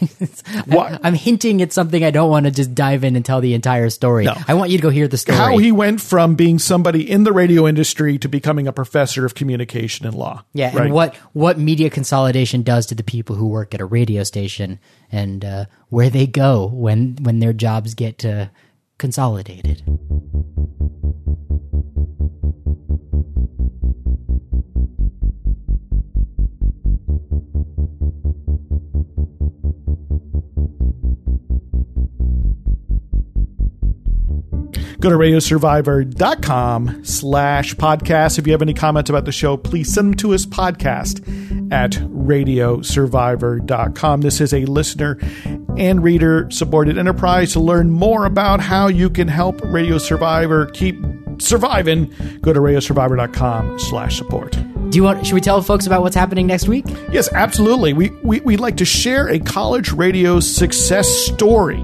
What? I'm hinting at something I don't want to just dive in and tell the entire story. No. I want you to go hear the story. How he went from being somebody in the radio industry to becoming a professor of communication and law. yeah, Right. and what what media consolidation does to the people who work at a radio station and uh, where they go when when their jobs get uh, consolidated. Go to radiosurvivor.com slash podcast. If you have any comments about the show, please send them to us podcast at radiosurvivor.com. This is a listener and reader supported enterprise. To learn more about how you can help Radio Survivor keep surviving, go to radiosurvivor.com slash support. Do you want? Should we tell folks about what's happening next week? Yes, absolutely. We, we, we'd like to share a college radio success story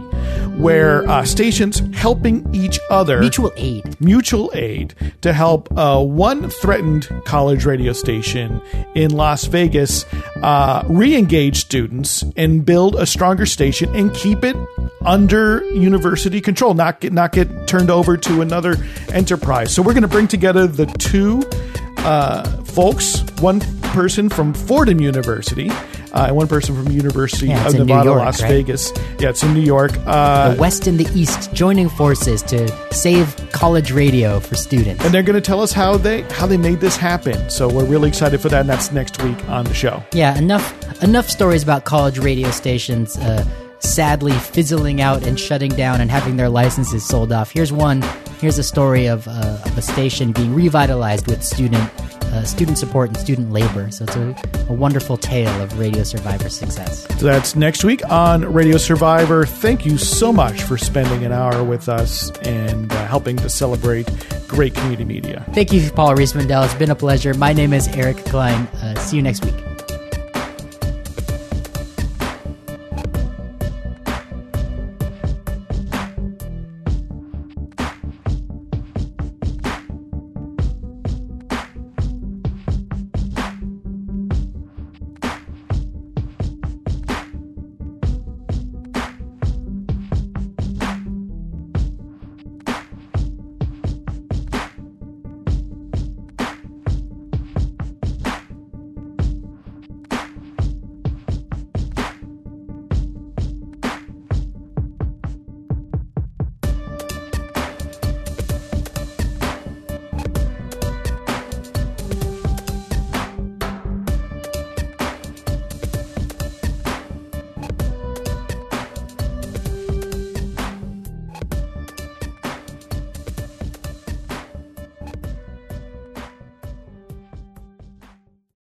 where uh, stations helping each other Mutual aid. mutual aid to help uh, one threatened college radio station in Las Vegas uh, re engage students and build a stronger station and keep it under university control, not get, not get turned over to another enterprise. So we're going to bring together the two uh, folks, one person from Fordham University. Uh, and one person from University Yeah, of Nevada, York, Las right? Vegas. Yeah, it's in New York. Uh, The West and the East joining forces to save college radio for students. and they're going to tell us how they how they made this happen. So we're really excited for that, and that's next week on the show. Yeah, enough enough stories about college radio stations uh, sadly fizzling out and shutting down and having their licenses sold off. Here's one. Here's a story of, uh, of a station being revitalized with student uh, student support and student labor. So it's a, a wonderful tale of radio survivor success. So that's next week on Radio Survivor. Thank you so much for spending an hour with us and uh, helping to celebrate great community media. Thank you, Paul Riismandel. It's been a pleasure. My name is Eric Klein. Uh, see you next week.